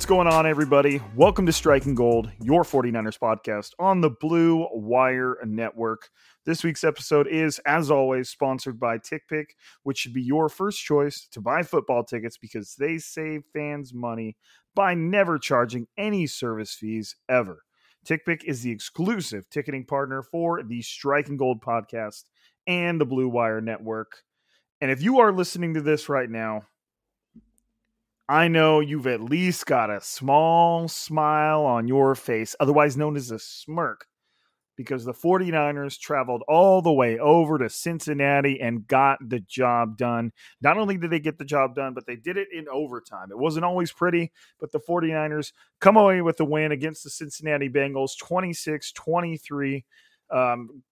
What's going on, everybody? Welcome to Striking Gold, your 49ers podcast on the Blue Wire Network. This week's episode is, as always, sponsored by TickPick, which should be your first choice to buy football tickets because they save fans money by never charging any service fees ever. TickPick is the exclusive ticketing partner for the Striking Gold podcast and the Blue Wire Network. And if you are listening to this right now, I know you've at least got a small smile on your face, otherwise known as a smirk, because the 49ers traveled all the way over to Cincinnati and got the job done. Not only did they get the job done, but they did it in overtime. It wasn't always pretty, but the 49ers come away with the win against the Cincinnati Bengals 26 23, um,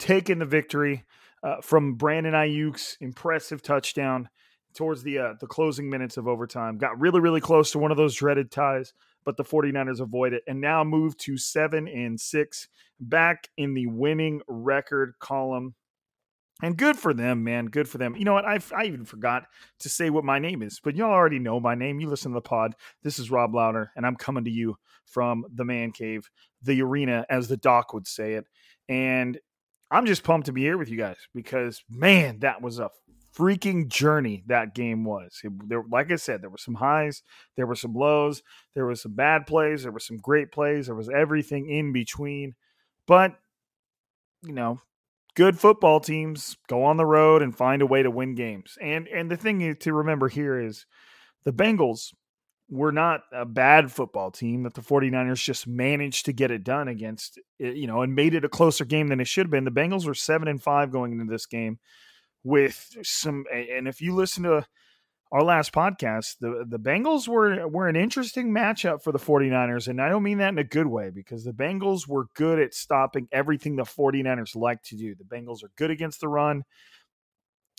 taking the victory uh, from Brandon Aiyuk's impressive touchdown towards the uh, the closing minutes of overtime. Got really really close to one of those dreaded ties, but the 49ers avoid it and now move to 7 and 6 back in the winning record column. And good for them, man. Good for them. You know what? I I even forgot to say what my name is, but y'all already know my name. You listen to the pod. This is Rob Louder, and I'm coming to you from the man cave, the arena, as the doc would say it. And I'm just pumped to be here with you guys because, man, that was a freaking journey that game was. It, there, like I said, there were some highs, there were some lows, there was some bad plays, there were some great plays, there was everything in between. But you know, good football teams go on the road and find a way to win games. And and the thing to remember here is the Bengals were not a bad football team that the 49ers just managed to get it done against eh, you know and made it a closer game than it should have been. The Bengals were 7 and 5 going into this game with some and if you listen to our last podcast the the Bengals were were an interesting matchup for the 49ers and I don't mean that in a good way because the Bengals were good at stopping everything the 49ers like to do. The Bengals are good against the run.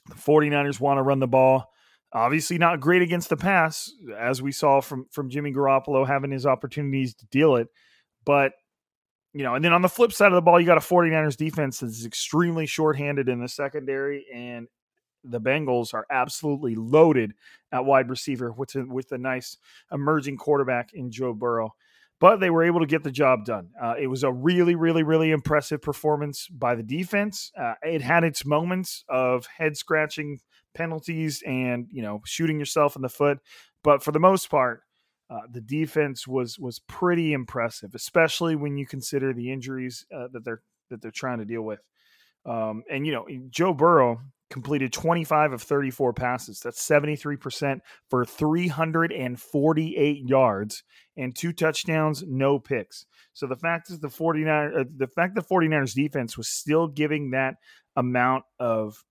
The 49ers want to run the ball. Obviously not great against the pass as we saw from from Jimmy Garoppolo having his opportunities to deal it, but you know, and then on the flip side of the ball, you got a 49ers defense that's extremely shorthanded in the secondary, and the Bengals are absolutely loaded at wide receiver with a, with a nice emerging quarterback in Joe Burrow. But they were able to get the job done. Uh, it was a really, really, really impressive performance by the defense. Uh, it had its moments of head scratching penalties and you know shooting yourself in the foot, but for the most part, uh, the defense was was pretty impressive, especially when you consider the injuries uh, that they're that they're trying to deal with. Um, and you know, Joe Burrow completed 25 of 34 passes. That's 73% for 348 yards and two touchdowns, no picks. So the fact is the 49 uh, the fact the 49ers defense was still giving that amount of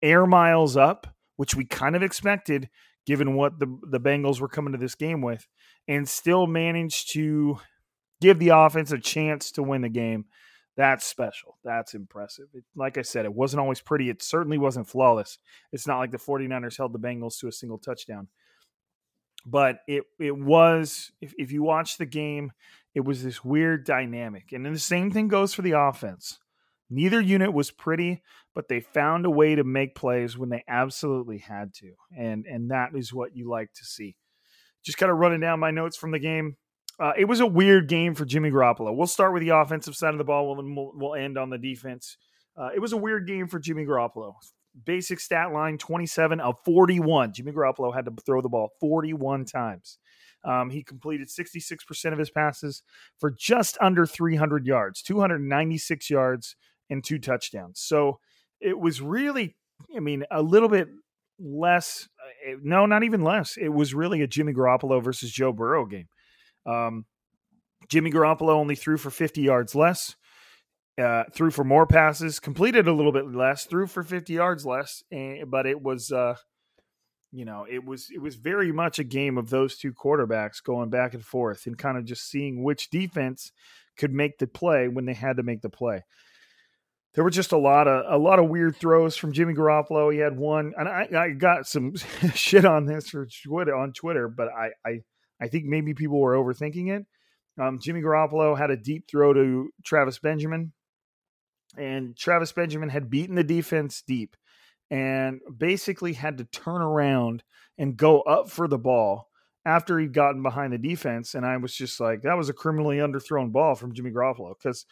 air miles up, which we kind of expected given what the the Bengals were coming to this game with, and still managed to give the offense a chance to win the game. That's special. That's impressive. It, like I said, it wasn't always pretty. It certainly wasn't flawless. It's not like the 49ers held the Bengals to a single touchdown. But it it was if, if you watch the game, it was this weird dynamic. And then the same thing goes for the offense. Neither unit was pretty, but they found a way to make plays when they absolutely had to. And and that is what you like to see. Just kind of running down my notes from the game. Uh, it was a weird game for Jimmy Garoppolo. We'll start with the offensive side of the ball, and we'll, we'll end on the defense. Uh, it was a weird game for Jimmy Garoppolo. Basic stat line 27 of 41. Jimmy Garoppolo had to throw the ball 41 times. Um, he completed 66% of his passes for just under 300 yards, 296 yards, and two touchdowns. So it was really, I mean, a little bit less. Uh, no, not even less. It was really a Jimmy Garoppolo versus Joe Burrow game. Um, Jimmy Garoppolo only threw for 50 yards less, uh, threw for more passes, completed a little bit less, threw for 50 yards less, and, but it was, uh, you know, it was it was very much a game of those two quarterbacks going back and forth and kind of just seeing which defense could make the play when they had to make the play. There were just a lot of a lot of weird throws from Jimmy Garoppolo. He had one, and I, I got some shit on this for Twitter on Twitter, but I, I I think maybe people were overthinking it. Um, Jimmy Garoppolo had a deep throw to Travis Benjamin, and Travis Benjamin had beaten the defense deep and basically had to turn around and go up for the ball after he'd gotten behind the defense. And I was just like, that was a criminally underthrown ball from Jimmy Garoppolo because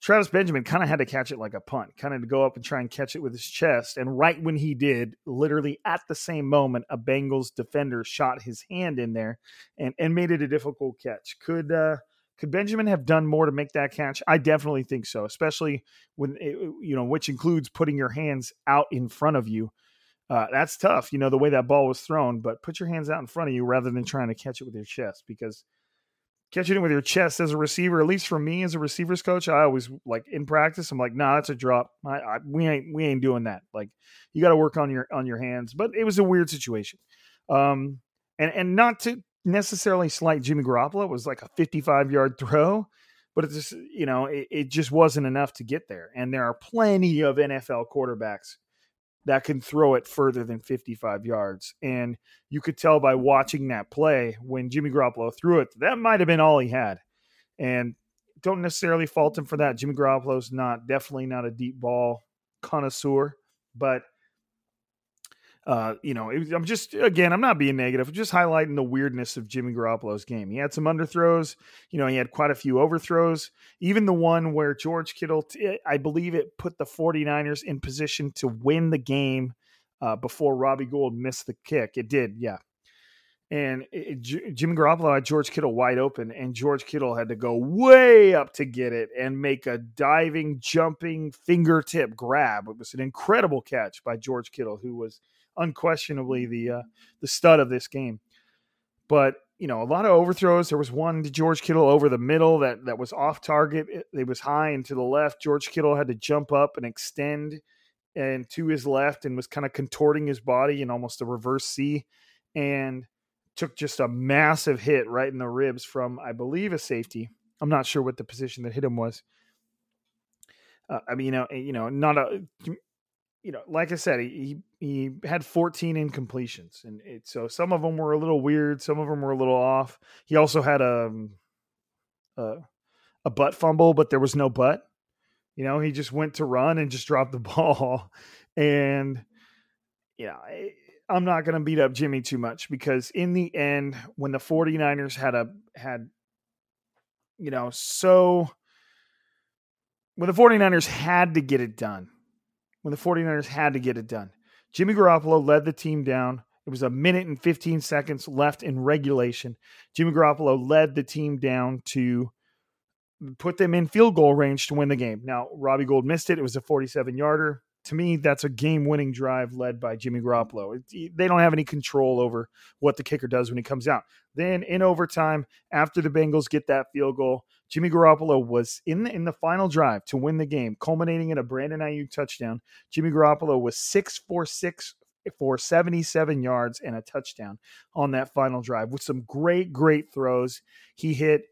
Travis Benjamin kind of had to catch it like a punt, kind of to go up and try and catch it with his chest. And right when he did, literally at the same moment, a Bengals defender shot his hand in there and, and made it a difficult catch. Could uh, could Benjamin have done more to make that catch? I definitely think so, especially when it, you know, which includes putting your hands out in front of you. Uh, that's tough, you know, the way that ball was thrown. But put your hands out in front of you rather than trying to catch it with your chest because catching it with your chest as a receiver, at least for me as a receivers coach, I always like in practice. I'm like, nah, that's a drop. I, I we ain't we ain't doing that. Like you got to work on your on your hands. But it was a weird situation, um, and and not to necessarily slight Jimmy Garoppolo. It was like a 55 yard throw, but it just you know it, it just wasn't enough to get there. And there are plenty of NFL quarterbacks that can throw it further than 55 yards. And you could tell by watching that play when Jimmy Garoppolo threw it, that might have been all he had. And don't necessarily fault him for that. Jimmy Garoppolo's not definitely not a deep ball connoisseur, but – uh, you know, I'm just again, I'm not being negative. I'm just highlighting the weirdness of Jimmy Garoppolo's game. He had some underthrows. You know, he had quite a few overthrows. Even the one where George Kittle, I believe it put the 49ers in position to win the game uh, before Robbie Gould missed the kick. It did, yeah. And it, it, Jimmy Garoppolo had George Kittle wide open, and George Kittle had to go way up to get it and make a diving, jumping fingertip grab. It was an incredible catch by George Kittle, who was – unquestionably the uh, the stud of this game. But you know, a lot of overthrows. There was one to George Kittle over the middle that that was off target. It, it was high and to the left. George Kittle had to jump up and extend and to his left and was kind of contorting his body in almost a reverse C and took just a massive hit right in the ribs from I believe a safety. I'm not sure what the position that hit him was. Uh, I mean, you know, you know, not a you know, like I said, he he had 14 incompletions, and it, so some of them were a little weird, some of them were a little off. He also had a um, a, a butt fumble, but there was no butt. You know, he just went to run and just dropped the ball, and you know, I, I'm not going to beat up Jimmy too much because in the end, when the 49ers had a had, you know, so when the 49ers had to get it done when the 49ers had to get it done. Jimmy Garoppolo led the team down. It was a minute and 15 seconds left in regulation. Jimmy Garoppolo led the team down to put them in field goal range to win the game. Now, Robbie Gould missed it. It was a 47 yarder. To me, that's a game winning drive led by Jimmy Garoppolo. They don't have any control over what the kicker does when he comes out. Then in overtime, after the Bengals get that field goal, Jimmy Garoppolo was in the, in the final drive to win the game, culminating in a Brandon Aiyuk touchdown. Jimmy Garoppolo was six for six for 77 yards and a touchdown on that final drive with some great, great throws. He hit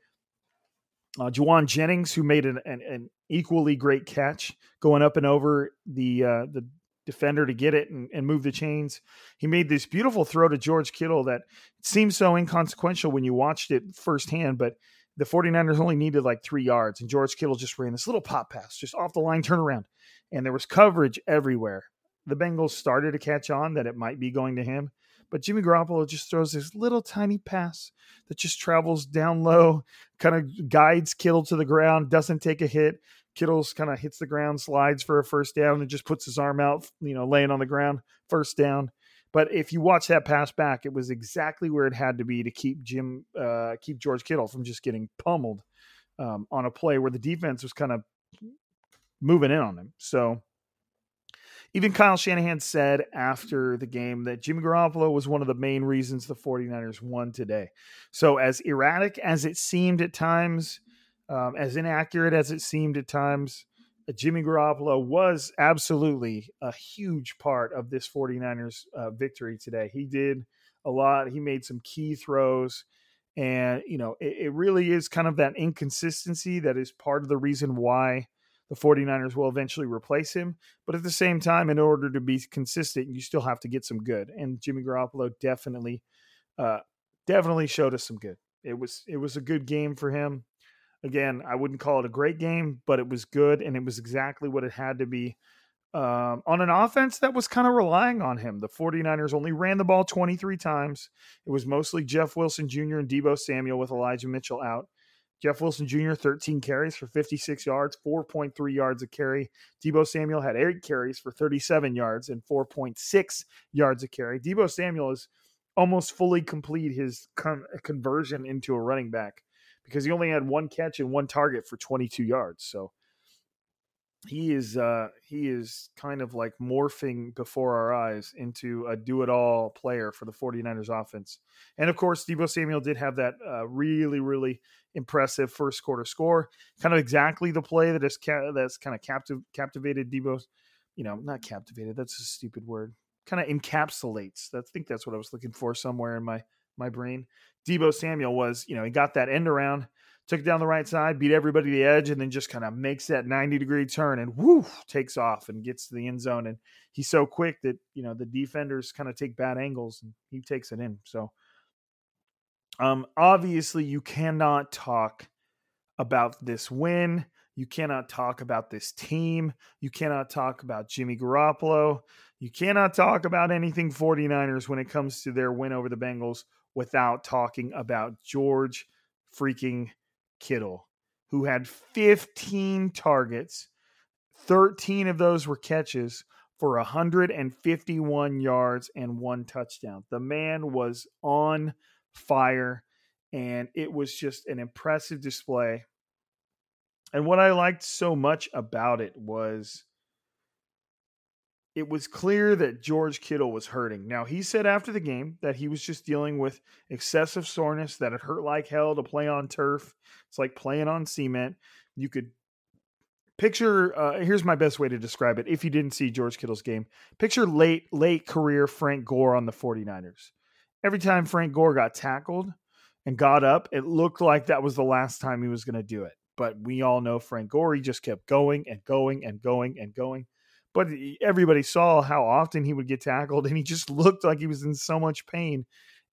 uh, Jauan Jennings, who made an, an, an, equally great catch going up and over the uh, the defender to get it and, and, move the chains. He made this beautiful throw to George Kittle that seems so inconsequential when you watched it firsthand, but the 49ers only needed like three yards, and George Kittle just ran this little pop pass, just off the line turnaround. And there was coverage everywhere. The Bengals started to catch on that it might be going to him, but Jimmy Garoppolo just throws this little tiny pass that just travels down low, kind of guides Kittle to the ground, doesn't take a hit. Kittle's kind of hits the ground, slides for a first down, and just puts his arm out, you know, laying on the ground, first down. But if you watch that pass back, it was exactly where it had to be to keep Jim, uh, keep George Kittle from just getting pummeled um, on a play where the defense was kind of moving in on him. So even Kyle Shanahan said after the game that Jimmy Garoppolo was one of the main reasons the 49ers won today. So as erratic as it seemed at times, um, as inaccurate as it seemed at times, Jimmy Garoppolo was absolutely a huge part of this 49ers uh, victory today. He did a lot. He made some key throws. And, you know, it, it, really is kind of that inconsistency that is part of the reason why the 49ers will eventually replace him. But at the same time, in order to be consistent, you still have to get some good. And Jimmy Garoppolo definitely, uh, definitely showed us some good. It was it was a good game for him. Again, I wouldn't call it a great game, but it was good and it was exactly what it had to be. Um, on an offense that was kind of relying on him. The 49ers only ran the ball 23 times. It was mostly Jeff Wilson Jr. and Deebo Samuel with Elijah Mitchell out. Jeff Wilson Jr., 13 carries for 56 yards, 4.3 yards a carry. Deebo Samuel had eight carries for 37 yards and 4.6 yards a carry. Deebo Samuel is almost fully complete his con- conversion into a running back because he only had one catch and one target for 22 yards. So he is uh he is kind of like morphing before our eyes into a do-it-all player for the 49ers offense. And of course, Deebo Samuel did have that uh, really really impressive first quarter score, kind of exactly the play that is ca- that's kind of captive captivated Deebo, you know, not captivated, that's a stupid word. Kind of encapsulates. That, I think that's what I was looking for somewhere in my my brain. Deebo Samuel was, you know, he got that end around, took it down the right side, beat everybody to the edge, and then just kind of makes that 90 degree turn and whoo, takes off and gets to the end zone. And he's so quick that, you know, the defenders kind of take bad angles and he takes it in. So um obviously you cannot talk about this win. You cannot talk about this team. You cannot talk about Jimmy Garoppolo. You cannot talk about anything 49ers when it comes to their win over the Bengals without talking about George freaking Kittle, who had 15 targets. 13 of those were catches for 151 yards and one touchdown. The man was on fire, and it was just an impressive display. And what I liked so much about it was it was clear that George Kittle was hurting. Now, he said after the game that he was just dealing with excessive soreness, that it hurt like hell to play on turf. It's like playing on cement. You could picture uh, here's my best way to describe it if you didn't see George Kittle's game. Picture late late career Frank Gore on the 49ers. Every time Frank Gore got tackled and got up, it looked like that was the last time he was going to do it. But we all know Frank Gore, he just kept going and going and going and going but everybody saw how often he would get tackled and he just looked like he was in so much pain.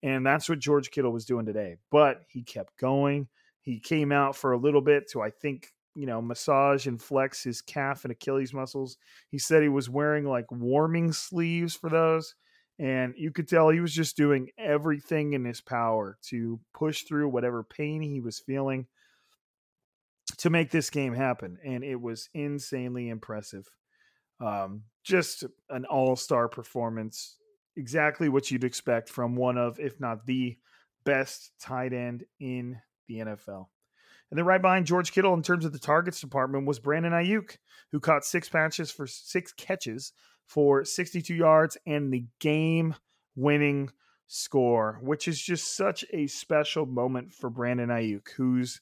And that's what George Kittle was doing today. But he kept going. He came out for a little bit to, I think, you know, massage and flex his calf and Achilles muscles. He said he was wearing like warming sleeves for those. And you could tell he was just doing everything in his power to push through whatever pain he was feeling to make this game happen. And it was insanely impressive. Um, just an all star performance, exactly what you'd expect from one of, if not the best tight end in the NFL. And then right behind George Kittle in terms of the targets department was Brandon Aiyuk, who caught six patches for six catches for 62 yards and the game winning score, which is just such a special moment for Brandon Aiyuk, who's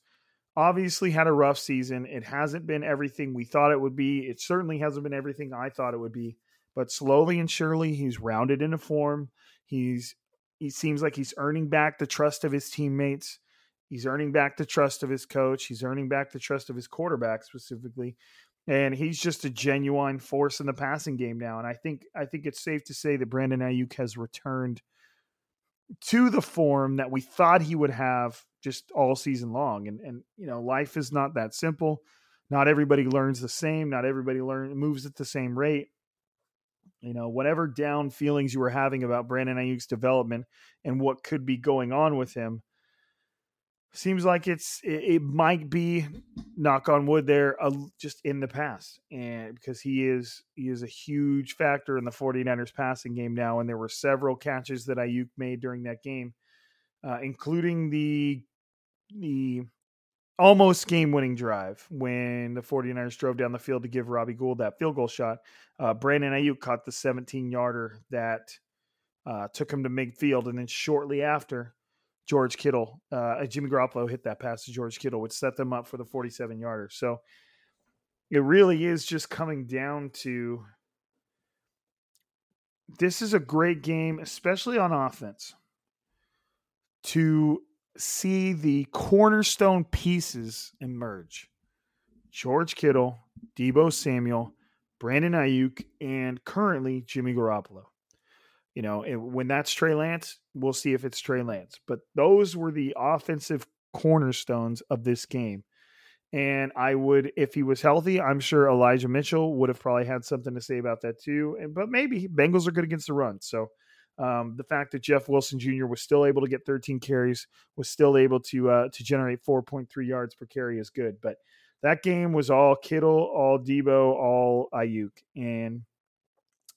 obviously had a rough season. It hasn't been everything we thought it would be. It certainly hasn't been everything I thought it would be. but slowly and surely he's rounded into form. He's he seems like he's earning back the trust of his teammates. He's earning back the trust of his coach. He's earning back the trust of his quarterback specifically. And he's just a genuine force in the passing game now. And I think I think it's safe to say that Brandon Aiyuk has returned to the form that we thought he would have just all season long. And and you know, life is not that simple. Not everybody learns the same. Not everybody learn moves at the same rate. You know, whatever down feelings you were having about Brandon Aiyuk's development and what could be going on with him, seems like it's it, it might be knock on wood there uh, just in the past and because he is he is a huge factor in the 49ers passing game now and there were several catches that Aiyuk made during that game uh, including the the almost game winning drive when the 49ers drove down the field to give Robbie Gould that field goal shot. Uh, Brandon Aiyuk caught the 17 yarder that uh, took him to midfield and then shortly after George Kittle, uh, Jimmy Garoppolo hit that pass to George Kittle, which set them up for the 47 yarder. So it really is just coming down to this is a great game, especially on offense, to see the cornerstone pieces emerge. George Kittle, Deebo Samuel, Brandon Aiyuk, and currently Jimmy Garoppolo. You know, when that's Trey Lance, we'll see if it's Trey Lance. But those were the offensive cornerstones of this game. And I would, if he was healthy, I'm sure Elijah Mitchell would have probably had something to say about that too. And but maybe Bengals are good against the run. So um, the fact that Jeff Wilson Jr. was still able to get 13 carries, was still able to uh, to generate 4.3 yards per carry is good. But that game was all Kittle, all Deebo, all Aiyuk, and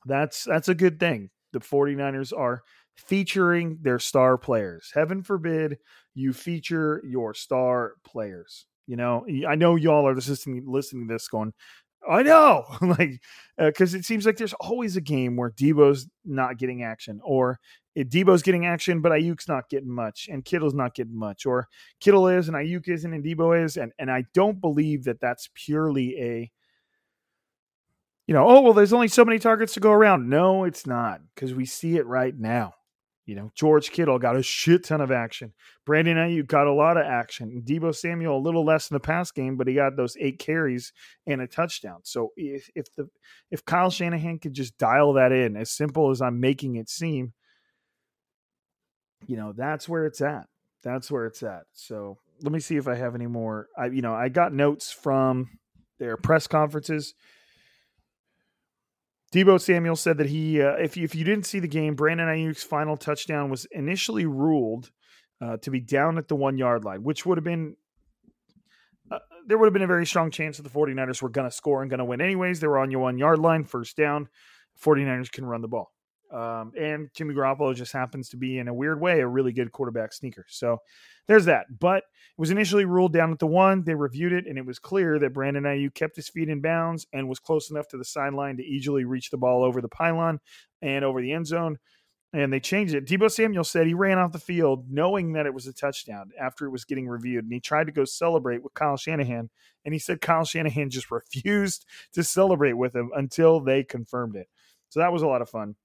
that's that's a good thing the 49ers are featuring their star players. Heaven forbid you feature your star players. You know, I know y'all are listening listening to this going, I know, like, because uh, it seems like there's always a game where Deebo's not getting action, or it, Deebo's getting action, but Aiyuk's not getting much, and Kittle's not getting much, or Kittle is and Aiyuk isn't, and Deebo is, and and I don't believe that that's purely a you know, oh, well, there's only so many targets to go around. No, it's not because we see it right now. You know, George Kittle got a shit ton of action. Brandon Aiyuk got a lot of action. Deebo Samuel a little less in the pass game, but he got those eight carries and a touchdown. So if, if the if Kyle Shanahan could just dial that in, as simple as I'm making it seem, you know, that's where it's at. That's where it's at. So let me see if I have any more. I you know I got notes from their press conferences. Deebo Samuel said that he, uh, if you, if you didn't see the game, Brandon Aiyuk's final touchdown was initially ruled uh, to be down at the one yard line, which would have been uh, there would have been a very strong chance that the 49ers were going to score and going to win anyways. They were on your one yard line, first down. 49ers can run the ball. Um, and Jimmy Garoppolo just happens to be, in a weird way, a really good quarterback sneaker. So there's that. But it was initially ruled down at the one. They reviewed it, and it was clear that Brandon Aiyuk kept his feet in bounds and was close enough to the sideline to easily reach the ball over the pylon and over the end zone. And they changed it. Deebo Samuel said he ran off the field knowing that it was a touchdown after it was getting reviewed. And he tried to go celebrate with Kyle Shanahan. And he said Kyle Shanahan just refused to celebrate with him until they confirmed it. So that was a lot of fun.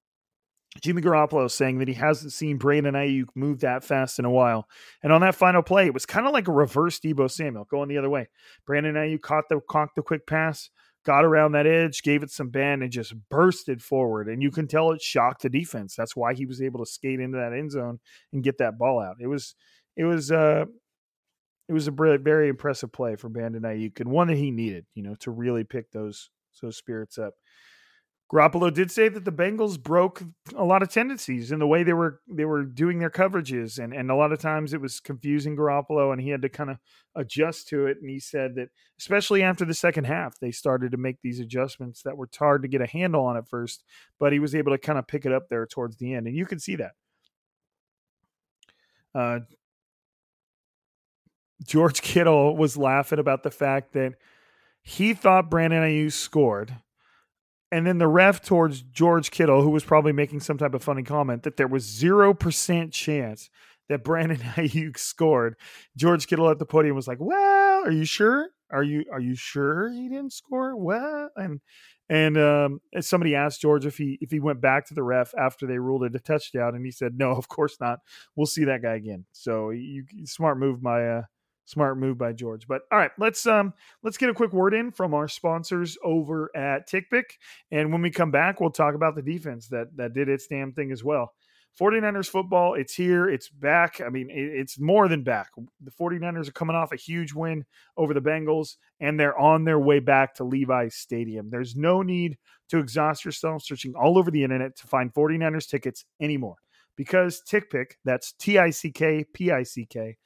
Jimmy Garoppolo saying that he hasn't seen Brandon Aiyuk move that fast in a while. And on that final play, it was kind of like a reverse Deebo Samuel going the other way. Brandon Aiyuk caught the caught the quick pass, got around that edge, gave it some bend, and just bursted forward. And you can tell it shocked the defense. That's why he was able to skate into that end zone and get that ball out. It was it was uh it was a very impressive play for Brandon Aiyuk and one that he needed, you know, to really pick those those spirits up. Garoppolo did say that the Bengals broke a lot of tendencies in the way they were they were doing their coverages, and and a lot of times it was confusing Garoppolo, and he had to kind of adjust to it. And he said that especially after the second half, they started to make these adjustments that were hard to get a handle on at first, but he was able to kind of pick it up there towards the end, and you can see that. Uh, George Kittle was laughing about the fact that he thought Brandon Aiyuk scored and then the ref towards George Kittle, who was probably making some type of funny comment, that there was 0% chance that Brandon Aiyuk scored. George Kittle at the podium was like, Well, are you sure? Are you are you sure he didn't score? Well, and And um, somebody asked George if he if he went back to the ref after they ruled it a touchdown, and he said, "No, of course not. We'll see that guy again." So you smart move by uh, smart move by George. But all right, let's um let's get a quick word in from our sponsors over at TickPick, and when we come back, we'll talk about the defense that that did its damn thing as well. 49ers football, it's here, it's back. I mean, it's more than back. The 49ers are coming off a huge win over the Bengals, and they're on their way back to Levi's Stadium. There's no need to exhaust yourself searching all over the internet to find 49ers tickets anymore because TickPick, that's T I C K P I C K,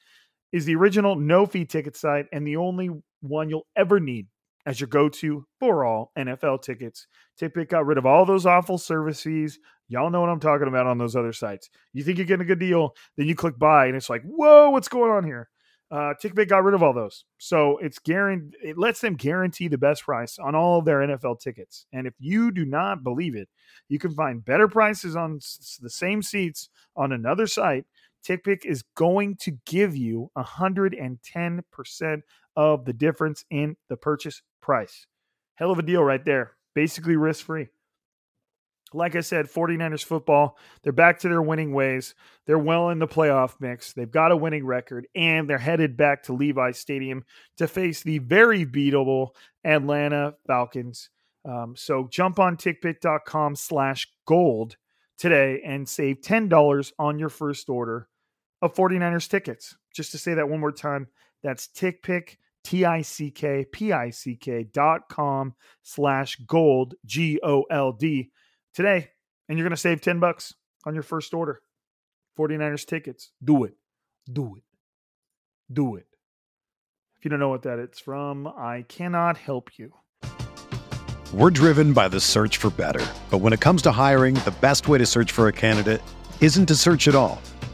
is the original no fee ticket site and the only one you'll ever need as your go to for all NFL tickets. TickPick got rid of all those awful service fees. Y'all know what I'm talking about on those other sites. You think you're getting a good deal, then you click buy, and it's like, whoa, what's going on here? Uh, TickPick got rid of all those, so it's guaranteed. It lets them guarantee the best price on all of their NFL tickets. And if you do not believe it, you can find better prices on the same seats on another site. TickPick is going to give you 110% of the difference in the purchase price. Hell of a deal right there. Basically risk free like I said, 49ers football, they're back to their winning ways. They're well in the playoff mix. They've got a winning record, and they're headed back to Levi's Stadium to face the very beatable Atlanta Falcons. Um, so jump on tickpick.com slash gold today and save $10 on your first order of 49ers tickets. Just to say that one more time, that's tickpick, T-I-C-K-P-I-C-K dot com slash gold, G-O-L-D today, and you're going to save 10 bucks on your first order. 49ers tickets. Do it. Do it. Do it. If you don't know what that it's from, I cannot help you. We're driven by the search for better. But when it comes to hiring, the best way to search for a candidate isn't to search at all.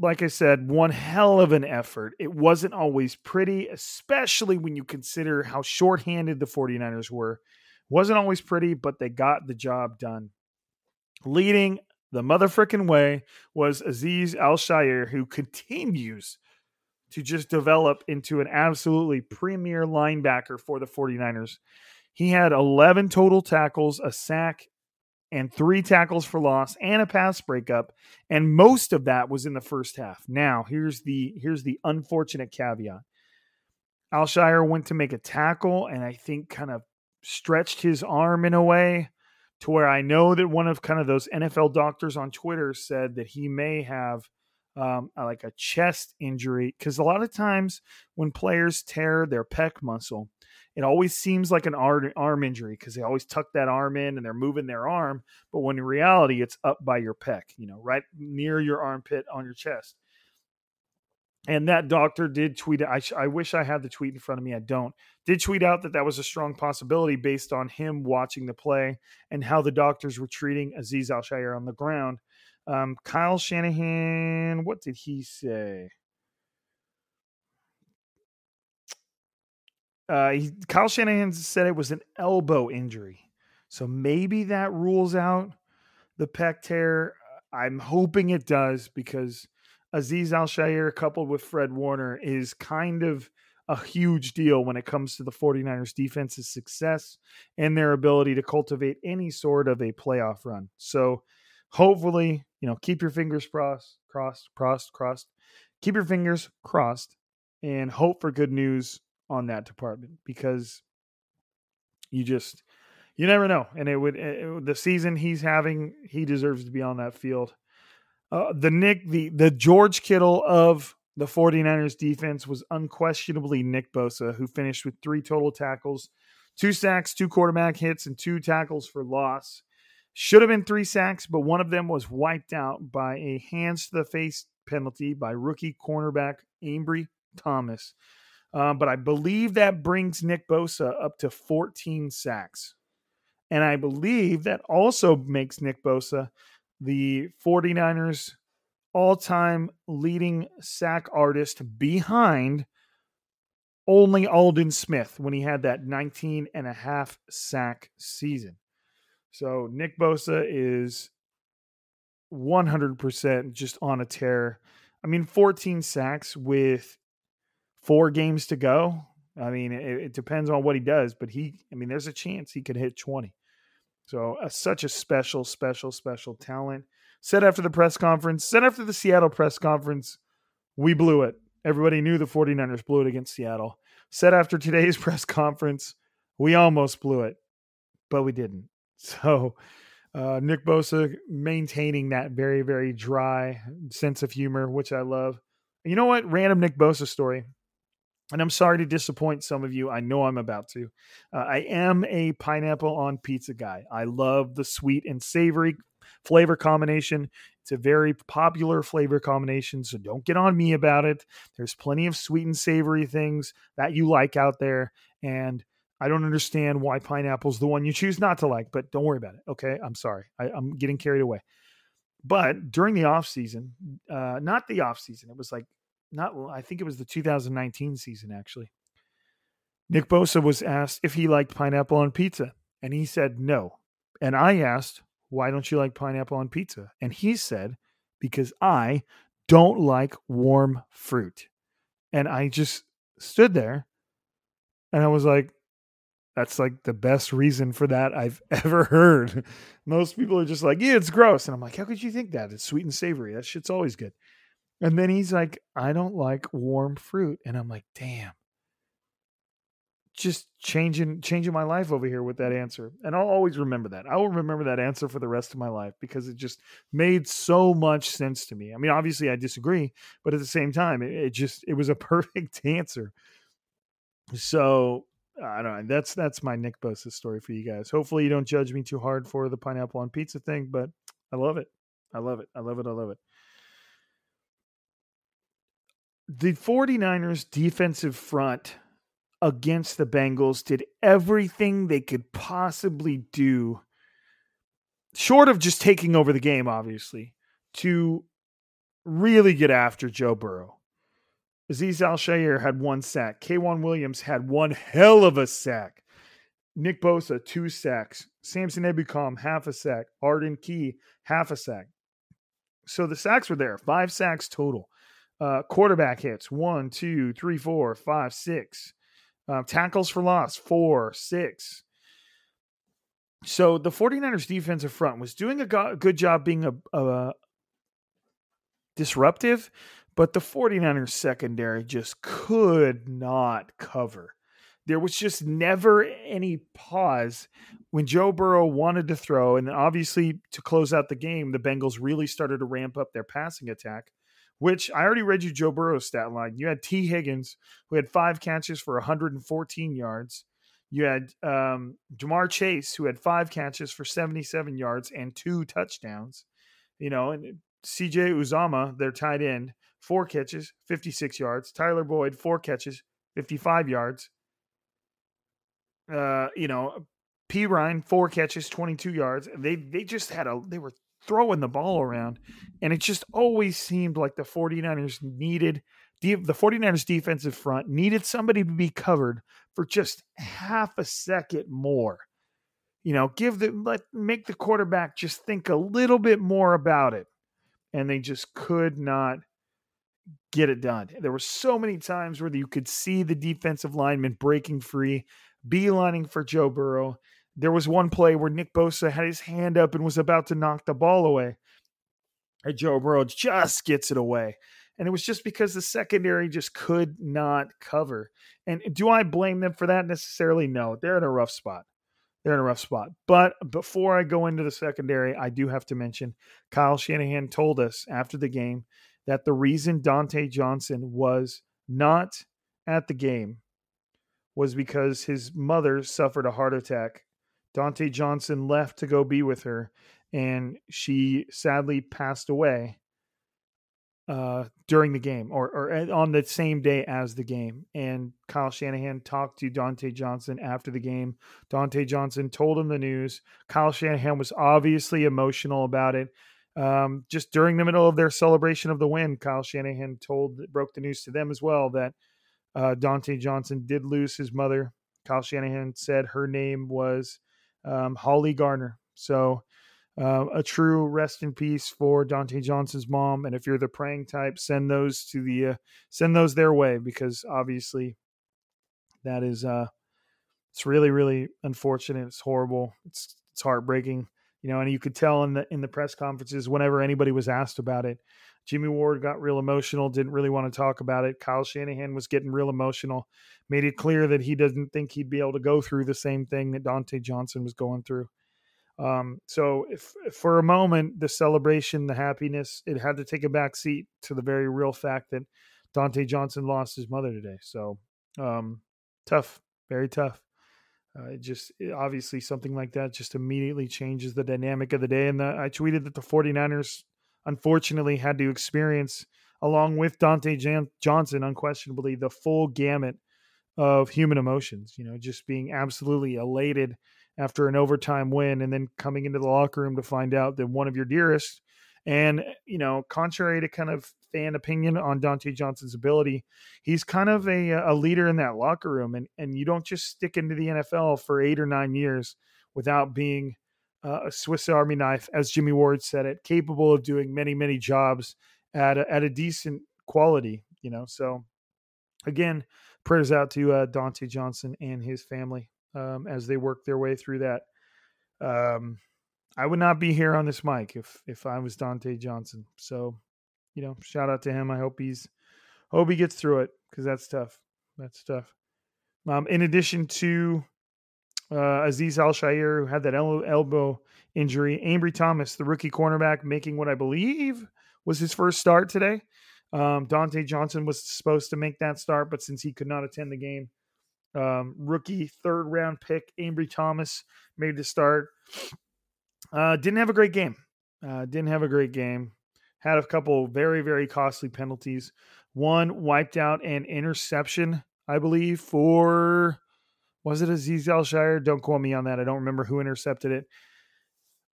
Like I said, one hell of an effort. It wasn't always pretty, especially when you consider how shorthanded the 49ers were wasn't always pretty, but they got the job done. Leading the motherfucking way was Azeez Al-Shaair, who continues to just develop into an absolutely premier linebacker for the 49ers. He had 11 total tackles, a sack, and three tackles for loss and a pass breakup, and most of that was in the first half. Now, here's the here's the unfortunate caveat. Al-Shaair went to make a tackle and I think kind of stretched his arm in a way to where I know that one of kind of those NFL doctors on Twitter said that he may have um, like a chest injury because a lot of times when players tear their pec muscle, it always seems like an arm injury because they always tuck that arm in and they're moving their arm, but when in reality it's up by your pec, you know, right near your armpit on your chest. And that doctor did tweet. I, I wish I had the tweet in front of me. I don't. Did tweet out that that was a strong possibility based on him watching the play and how the doctors were treating Azeez Al on the ground. Um, Kyle Shanahan, what did he say? Uh, he, Kyle Shanahan said it was an elbow injury. So maybe that rules out the pec tear. I'm hoping it does because Azeez Al coupled with Fred Warner is kind of a huge deal when it comes to the 49ers defense's success and their ability to cultivate any sort of a playoff run. So hopefully, you know, keep your fingers crossed, crossed, crossed, crossed. Keep your fingers crossed and hope for good news on that department because you just you never know and it would it, the season he's having he deserves to be on that field uh, the Nick, the the George Kittle of the 49ers defense was unquestionably Nick Bosa, who finished with three total tackles, two sacks, two quarterback hits, and two tackles for loss. Should have been three sacks, but one of them was wiped out by a hands to the face penalty by rookie cornerback Ambry Thomas. Um, but I believe that brings Nick Bosa up to 14 sacks. And I believe that also makes Nick Bosa the 49ers all time leading sack artist behind only Aldon Smith when he had that 19 and a half sack season. So Nick Bosa is 100% just on a tear. I mean, 14 sacks with four games to go. I mean, it, it depends on what he does, but he, I mean, there's a chance he could hit 20. So, uh, such a special, special, special talent. Said after the press conference, said after the Seattle press conference, we blew it. Everybody knew the 49ers blew it against Seattle. Said after today's press conference, we almost blew it, but we didn't. So, uh, Nick Bosa maintaining that very, very dry sense of humor, which I love. You know what? Random Nick Bosa story and I'm sorry to disappoint some of you. I know I'm about to. Uh, I am a pineapple on pizza guy. I love the sweet and savory flavor combination. It's a very popular flavor combination, so don't get on me about it. There's plenty of sweet and savory things that you like out there, and I don't understand why pineapple's the one you choose not to like, but don't worry about it. Okay, I'm sorry. I, am getting carried away. But during the off season, uh, not the off season, it was like not I think it was the 2019 season actually. Nick Bosa was asked if he liked pineapple on pizza, and he said no. And I asked, "Why don't you like pineapple on pizza?" And he said, "Because I don't like warm fruit." And I just stood there and I was like, that's like the best reason for that I've ever heard. Most people are just like, yeah, it's gross. And I'm like, how could you think that? It's sweet and savory. That shit's always good. And then he's like, I don't like warm fruit. And I'm like, damn. Just changing changing my life over here with that answer. And I'll always remember that. I will remember that answer for the rest of my life because it just made so much sense to me. I mean, obviously I disagree, but at the same time, it, it just it was a perfect answer. So I don't know. That's that's my Nick Bosa story for you guys. Hopefully you don't judge me too hard for the pineapple on pizza thing, but I love it. I love it. I love it. I love it the 49ers defensive front against the Bengals did everything they could possibly do, short of just taking over the game, obviously, to really get after Joe Burrow. Azeez Al had one sack. K'Waun Williams had one hell of a sack. Nick Bosa, two sacks. Samson Ebukam, half a sack. Arden Key, half a sack. So the sacks were there, five sacks total. Uh, quarterback hits one, two, three, four, five, six. Uh, tackles for loss four, six. So the 49ers defensive front was doing a go- good job being a, a disruptive, but the 49ers secondary just could not cover. there was just never any pause when Joe Burrow wanted to throw. And then obviously, to close out the game, the Bengals really started to ramp up their passing attack, which I already read you Joe Burrow's stat line. You had Tee Higgins, who had five catches for 114 yards. You had um, Ja'Marr Chase, who had five catches for 77 yards and two touchdowns. You know, and CJ Uzomah, their tight end, four catches, 56 yards. Tyler Boyd, four catches, 55 yards. Uh, you know, Perine, four catches, 22 yards. They they just had a they were throwing the ball around and it just always seemed like the 49ers needed the, the 49ers defensive front needed somebody to be covered for just half a second more. You know, give the let make the quarterback just think a little bit more about it. And they just could not get it done. There were so many times where you could see the defensive lineman breaking free, beelining for Joe Burrow. There was one play where Nick Bosa had his hand up and was about to knock the ball away. And Joe Burrow just gets it away. And it was just because the secondary just could not cover. And do I blame them for that necessarily? No, they're in a rough spot. They're in a rough spot. But before I go into the secondary, I do have to mention Kyle Shanahan told us after the game that the reason Dontae Johnson was not at the game was because his mother suffered a heart attack. Dontae Johnson left to go be with her, and she sadly passed away uh, during the game or, or on the same day as the game. And Kyle Shanahan talked to Dontae Johnson after the game. Dontae Johnson told him the news. Kyle Shanahan was obviously emotional about it. Um, just during the middle of their celebration of the win, Kyle Shanahan told broke the news to them as well that uh, Dontae Johnson did lose his mother. Kyle Shanahan said her name was um, Holly Garner. So uh, a true rest in peace for Dontae Johnson's mom. And if you're the praying type, send those to the uh, send those their way because obviously that is uh, it's really really unfortunate. It's horrible. It's it's heartbreaking you know, and you could tell in the in the press conferences whenever anybody was asked about it, Jimmy Ward got real emotional, didn't really want to talk about it. Kyle Shanahan was getting real emotional, made it clear that he doesn't think he'd be able to go through the same thing that Dontae Johnson was going through. Um, so if, if for a moment the celebration, the happiness, it had to take a back seat to the very real fact that Dontae Johnson lost his mother today. So um, tough, very tough. Uh, it just it, obviously something like that just immediately changes the dynamic of the day. And the, I tweeted that the 49ers unfortunately had to experience, along with Dontae Jan- Johnson, unquestionably the full gamut of human emotions. You know, just being absolutely elated after an overtime win and then coming into the locker room to find out that one of your dearest and, you know, contrary to kind of fan opinion on Dontae Johnson's ability, he's kind of a, a leader in that locker room. And, and you don't just stick into the NFL for eight or nine years without being uh, a Swiss Army knife, as Jimmy Ward said it, capable of doing many, many jobs at a, at a decent quality, you know. So, again, prayers out to uh, Dontae Johnson and his family um, as they work their way through that. Um, I would not be here on this mic if if I was Dontae Johnson. So, you know, shout out to him. I hope he's hope he gets through it because that's tough. That's tough. Um, in addition to uh, Azeez Al-Shaair, who had that el- elbow injury, Ambry Thomas, the rookie cornerback, making what I believe was his first start today. Um, Dontae Johnson was supposed to make that start, but since he could not attend the game, um, rookie third round pick Ambry Thomas made the start. Uh, didn't have a great game. Uh, didn't have a great game. Had a couple very, very costly penalties. One wiped out an interception, I believe, for was it Azeez Al-Shaair? Don't quote me on that. I don't remember who intercepted it.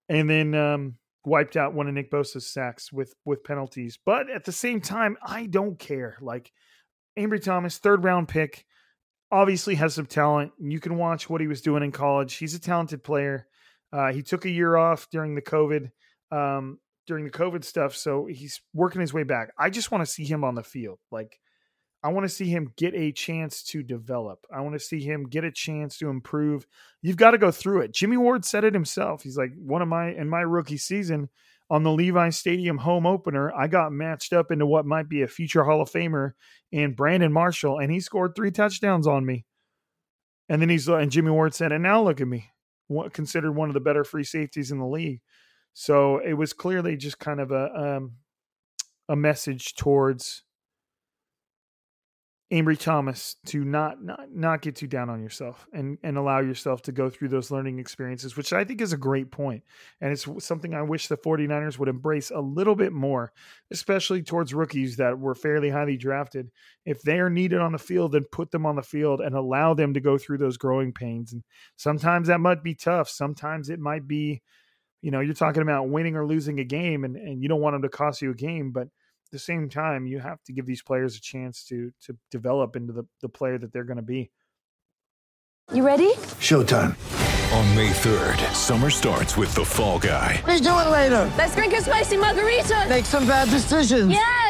And then um, wiped out one of Nick Bosa's sacks with with penalties. But at the same time, I don't care. Like Ambry Thomas, third round pick, obviously has some talent. You can watch what he was doing in college. He's a talented player. Uh, he took a year off during the COVID um, during the COVID stuff, so he's working his way back. I just want to see him on the field. Like, I want to see him get a chance to develop. I want to see him get a chance to improve. You've got to go through it. Jimmy Ward said it himself. He's like, one of my in my rookie season on the Levi Stadium home opener, I got matched up into what might be a future Hall of Famer in Brandon Marshall, and he scored three touchdowns on me. And then he's and Jimmy Ward said, and now look at me, what, considered one of the better free safeties in the league. So it was clearly just kind of a um, a message towards Ambry Thomas to not, not not get too down on yourself and and allow yourself to go through those learning experiences, which I think is a great point. And it's something I wish the 49ers would embrace a little bit more, especially towards rookies that were fairly highly drafted. If they are needed on the field, then put them on the field and allow them to go through those growing pains. And sometimes that might be tough. Sometimes it might be, you know, you're talking about winning or losing a game and, and you don't want them to cost you a game, but the same time, you have to give these players a chance to to develop into the, the player that they're going to be. You ready? Showtime. On May 3rd, summer starts with The Fall Guy. Let's do it later. Let's drink a spicy margarita. Make some bad decisions. Yes.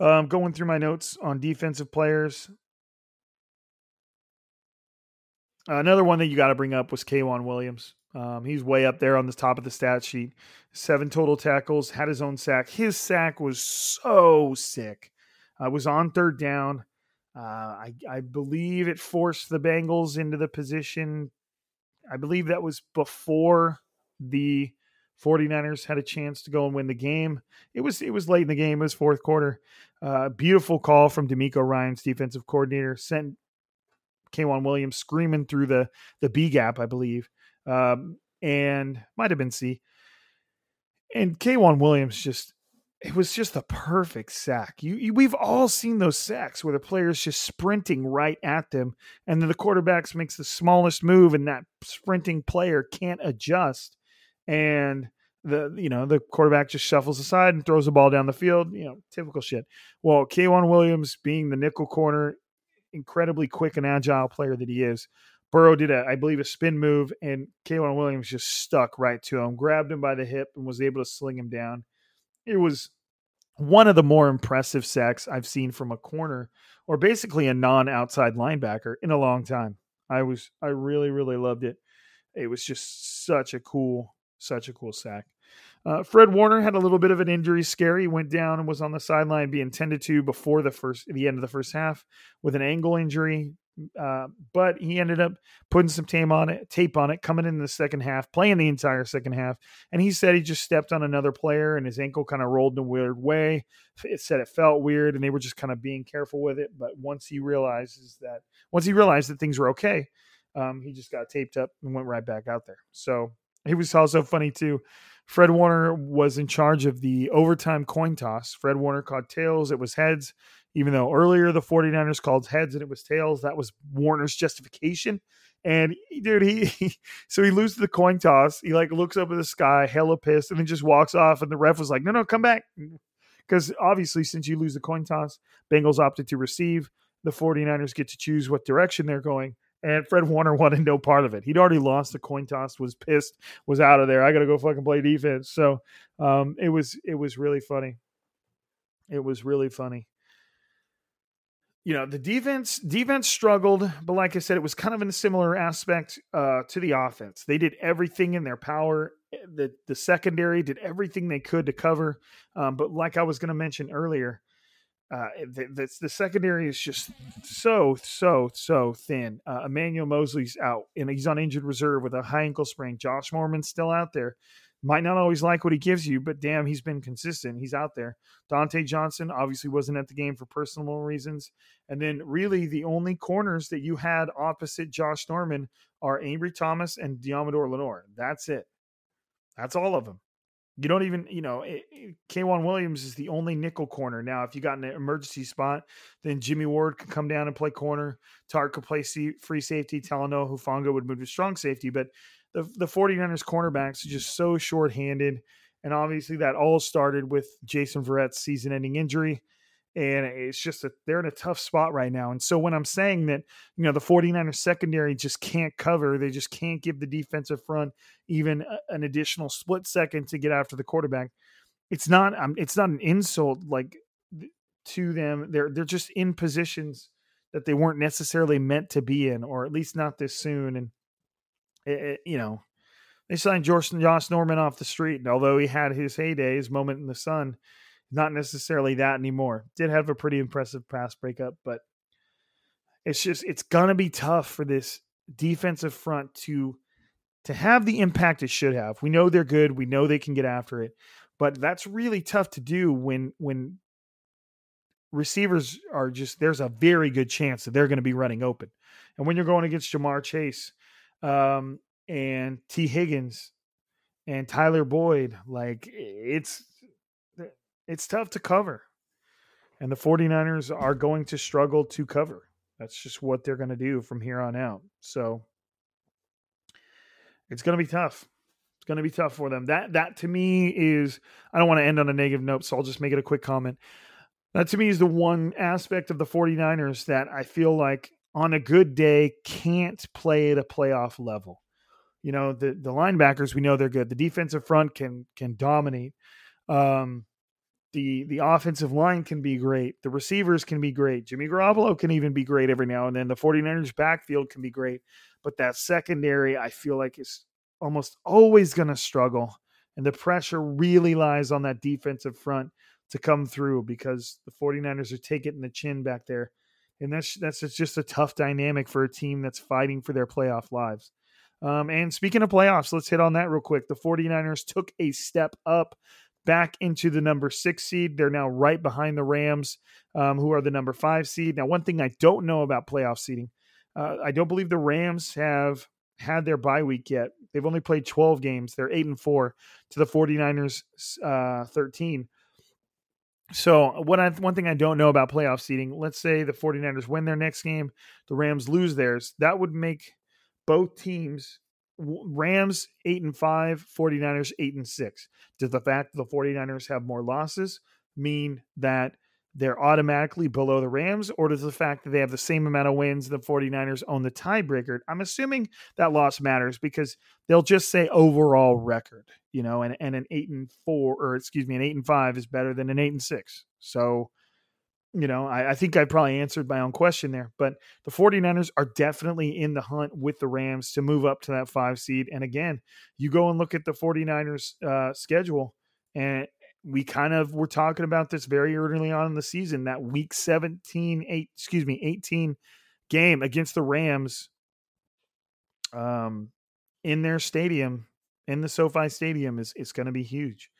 Um, going through my notes on defensive players. Another one that you got to bring up was K'Waun Williams. Um, he's way up there on the top of the stat sheet. Seven total tackles, had his own sack. His sack was so sick. Uh, was on third down. Uh, I, I believe it forced the Bengals into the position. I believe that was before the 49ers had a chance to go and win the game. It was it was late in the game. It was fourth quarter. Uh, beautiful call from DeMeco Ryans defensive coordinator sent K'Waun Williams screaming through the the B gap, I believe, um, and might have been C. And K'Waun Williams just it was just the perfect sack. You, you, we've all seen those sacks where the player's just sprinting right at them, and then the quarterbacks makes the smallest move, and that sprinting player can't adjust, and the you know the quarterback just shuffles aside and throws the ball down the field. You know, typical shit. Well, K'Waun Williams, being the nickel corner, incredibly quick and agile player that he is, Burrow did a, I believe, a spin move, and K'Waun Williams just stuck right to him, grabbed him by the hip, and was able to sling him down. It was one of the more impressive sacks I've seen from a corner, or basically a non-outside linebacker, in a long time. I was, I really, really loved it. It was just such a cool, such a cool sack. Uh, Fred Warner had a little bit of an injury scare. He went down and was on the sideline being tended to before the first the end of the first half with an ankle injury. Uh, but he ended up putting some tape on it, tape on it, coming in the second half, playing the entire second half. And he said he just stepped on another player and his ankle kind of rolled in a weird way. It said it felt weird and they were just kind of being careful with it. But once he realizes that, once he realized that things were okay, um, he just got taped up and went right back out there. So it was also funny too. Fred Warner was in charge of the overtime coin toss. Fred Warner caught tails. It was heads, even though earlier the 49ers called heads and it was tails. That was Warner's justification. And dude, he, he so he loses the coin toss. He like looks up at the sky, hella pissed, and then just walks off. And the ref was like, no, no, come back. Mm. Because obviously, since you lose the coin toss, Bengals opted to receive. The 49ers get to choose what direction they're going and Fred Warner wanted no part of it. He'd already lost the coin toss, was pissed, was out of there. I got to go fucking play defense. So um, it was it was really funny. It was really funny. You know, the defense defense struggled, but like I said, it was kind of in a similar aspect uh, to the offense. They did everything in their power. The the secondary did everything they could to cover. Um, but like I was going to mention earlier, uh, the, the, secondary is just so so so thin. Uh, Emmanuel Moseley's out, and he's on injured reserve with a high ankle sprain. Josh Norman's still out there. Might not always like what he gives you, but damn, he's been consistent. He's out there. Dontae Johnson obviously wasn't at the game for personal reasons, and then really the only corners that you had opposite Josh Norman are Ambry Thomas and Deommodore Lenoir. That's it. That's all of them. You don't even, you know, eh, eh, it, it, K'Waun Williams is the only nickel corner. Now, if you got an emergency spot, then Jimmy Ward can come down and play corner. Tark could play free safety. Talanoa Hufanga would move to strong safety. But the, the 49ers cornerbacks are just so short-handed. And obviously that all started with Jason Verrett's season-ending injury and it's just that they're in a tough spot right now. And so when I'm saying that, you know, the 49ers secondary just can't cover, they just can't give the defensive front even an additional split second to get after the quarterback. It's not um, it's not an insult like to them. They're they're just in positions that they weren't necessarily meant to be in, or at least not this soon. And it, it, you know, they signed Josh, Norman off the street, and although he had his heyday, his moment in the sun, not necessarily that anymore. Did have a pretty impressive pass breakup, but it's just it's gonna be tough for this defensive front to to have the impact it should have. We know they're good. We know they can get after it, but that's really tough to do when when receivers are just there's a very good chance that they're going to be running open, and when you're going against Ja'Marr Chase um, and Tee Higgins and Tyler Boyd, like it's it's tough to cover. And the 49ers are going to struggle to cover. That's just what they're going to do from here on out. So it's going to be tough. It's going to be tough for them. That that to me is I don't want to end on a negative note, so I'll just make it a quick comment. That to me is the one aspect of the 49ers that I feel like on a good day can't play at a playoff level. You know, the the linebackers we know they're good. The defensive front can can dominate. Um, the the offensive line can be great. The receivers can be great. Jimmy Garoppolo can even be great every now and then. The 49ers backfield can be great. But that secondary, I feel like is almost always going to struggle. And the pressure really lies on that defensive front to come through because the 49ers are taking in the chin back there. And that's that's just a tough dynamic for a team that's fighting for their playoff lives. Um, and speaking of playoffs, let's hit on that real quick. The 49ers took a step up back into the number six seed. They're now right behind the Rams, um, who are the number five seed. Now, one thing I don't know about playoff seeding, uh, I don't believe the Rams have had their bye week yet. They've only played 12 games. They're 8 and 4 to the 49ers uh, 13. So, what I, one thing I don't know about playoff seeding, let's say the 49ers win their next game, the Rams lose theirs. That would make both teams Rams 8 and 5, 49ers 8 and 6. Does the fact that the 49ers have more losses mean that they're automatically below the Rams, or does the fact that they have the same amount of wins, the 49ers own the tiebreaker? I'm assuming that loss matters because they'll just say overall record, you know, and, and an eight and four, or excuse me, an eight and five is better than an eight and six. So you know, I, I, think I probably answered my own question there, but the 49ers are definitely in the hunt with the Rams to move up to that five seed. And again, you go and look at the 49ers uh, schedule, and we kind of were talking about this very early on in the season that week 17, eight, excuse me, 18 game against the Rams um, in their stadium, in the SoFi Stadium, is, is going to be huge.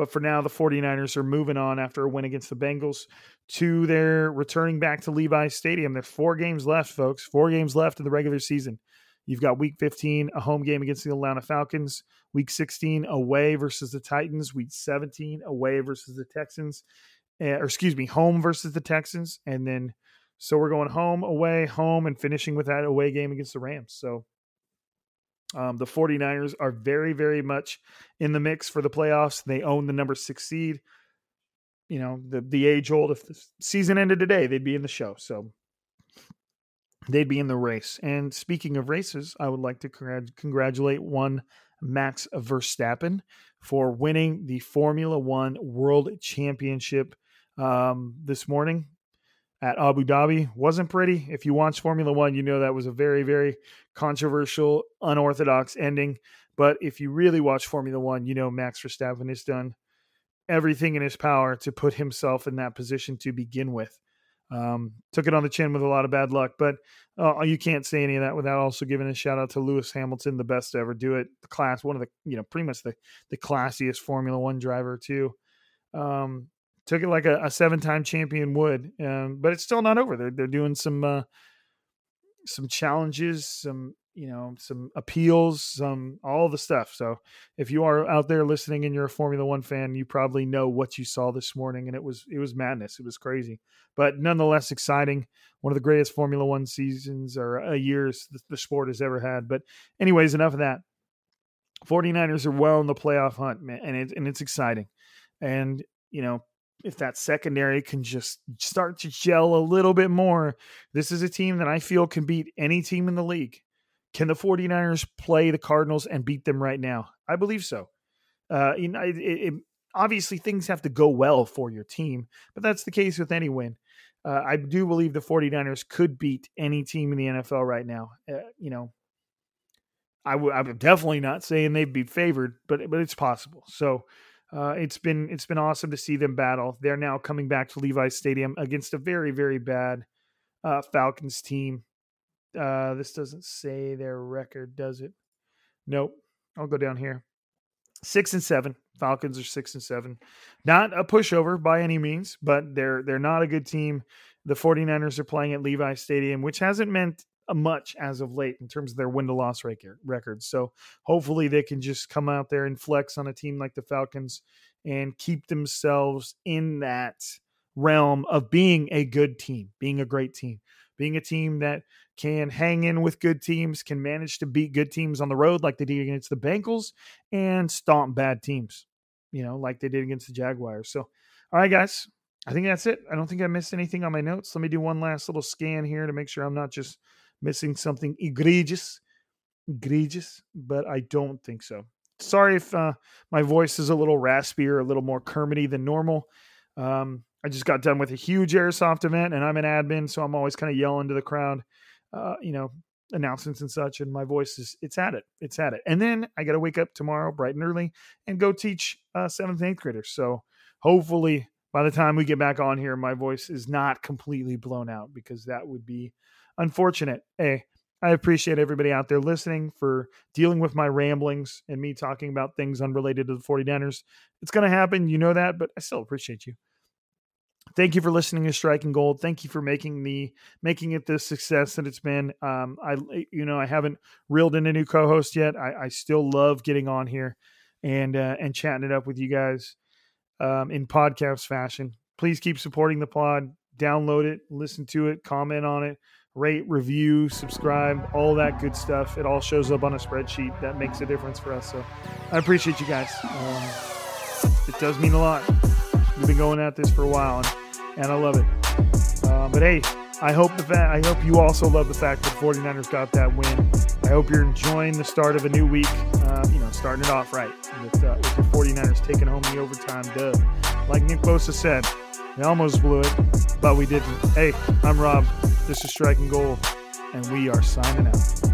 But for now, the 49ers are moving on after a win against the Bengals to their returning back to Levi Stadium. There's four games left, folks. Four games left in the regular season. You've got week 15, a home game against the Atlanta Falcons. Week 16, away versus the Titans. Week 17, away versus the Texans. Uh, or excuse me, home versus the Texans. And then, so we're going home, away, home, and finishing with that away game against the Rams. So um, the 49ers are very, very much in the mix for the playoffs. They own the number six seed. You know, the the age old, if the season ended today, they'd be in the show. So they'd be in the race. And speaking of races, I would like to congratulate one Max Verstappen for winning the Formula One World Championship um, this morning at Abu Dhabi. Wasn't pretty. If you watch Formula One, you know that was a very, very controversial, unorthodox ending. But if you really watch Formula One, you know Max Verstappen has done everything in his power to put himself in that position to begin with. Um, took it on the chin with a lot of bad luck, but uh, you can't say any of that without also giving a shout out to Lewis Hamilton, the best to ever do it. The class, one of the you know pretty much the the classiest Formula One driver too. Um, took it like a, a seven time champion would, um, but it's still not over. They're they're doing some uh, some challenges, some you know, some appeals, some all the stuff. So if you are out there listening and you're a Formula One fan, you probably know what you saw this morning, and it was it was madness. It was crazy, but nonetheless exciting. One of the greatest Formula One seasons or uh, years the, the sport has ever had. But anyways, enough of that. 49ers are well in the playoff hunt, man, and it, and it's exciting. And you know, if that secondary can just start to gel a little bit more, this is a team that I feel can beat any team in the league. Can the 49ers play the Cardinals and beat them right now? I believe so. Uh, you know, it, it, obviously things have to go well for your team, but that's the case with any win. Uh, I do believe the 49ers could beat any team in the NFL right now. Uh, you know, I w- I'm definitely not saying they'd be favored, but but it's possible. So uh, it's been it's been awesome to see them battle. They're now coming back to Levi's Stadium against a very very bad uh, Falcons team. Uh, this doesn't say their record, does it? Nope. I'll go down here. Six and seven. Falcons are six and seven. Not a pushover by any means, but they're they're not a good team. The 49ers are playing at Levi Stadium, which hasn't meant much as of late in terms of their win to loss record. So hopefully they can just come out there and flex on a team like the Falcons and keep themselves in that realm of being a good team, being a great team, being a team that can hang in with good teams, can manage to beat good teams on the road like they did against the Bengals and stomp bad teams, you know, like they did against the Jaguars. So, all right, guys, I think that's it. I don't think I missed anything on my notes. Let me do one last little scan here to make sure I'm not just missing something egregious, egregious, but I don't think so. Sorry if uh, my voice is a little raspier, a little more Kermity than normal. Um, I just got done with a huge airsoft event, and I'm an admin, so I'm always kind of yelling to the crowd, uh, you know, announcements and such. And my voice is it's at it, it's at it. And then I got to wake up tomorrow bright and early and go teach uh, seventh and eighth graders. So hopefully by the time we get back on here, my voice is not completely blown out because that would be unfortunate. Hey, I appreciate everybody out there listening for dealing with my ramblings and me talking about things unrelated to the 49ers. It's going to happen. You know that, but I still appreciate you. Thank you for listening to Striking Gold. Thank you for making the making it the success that it's been. Um, I you know I haven't reeled in a new co-host yet. I, I still love getting on here and uh, and chatting it up with you guys um, in podcast fashion. Please keep supporting the pod. Download it, listen to it, comment on it rate, review, subscribe, all that good stuff. It all shows up on a spreadsheet. That makes a difference for us. So I appreciate you guys. Um, it does mean a lot. We've been going at this for a while, and, and I love it. Uh, but hey, I hope the fa- I hope you also love the fact that 49ers got that win. I hope you're enjoying the start of a new week. Uh, you know, starting it off right with, uh, with the 49ers taking home the overtime dub. Like Nick Bosa said, we almost blew it, but we didn't. Hey, I'm Rob. This is Striking Gold, and we are signing out.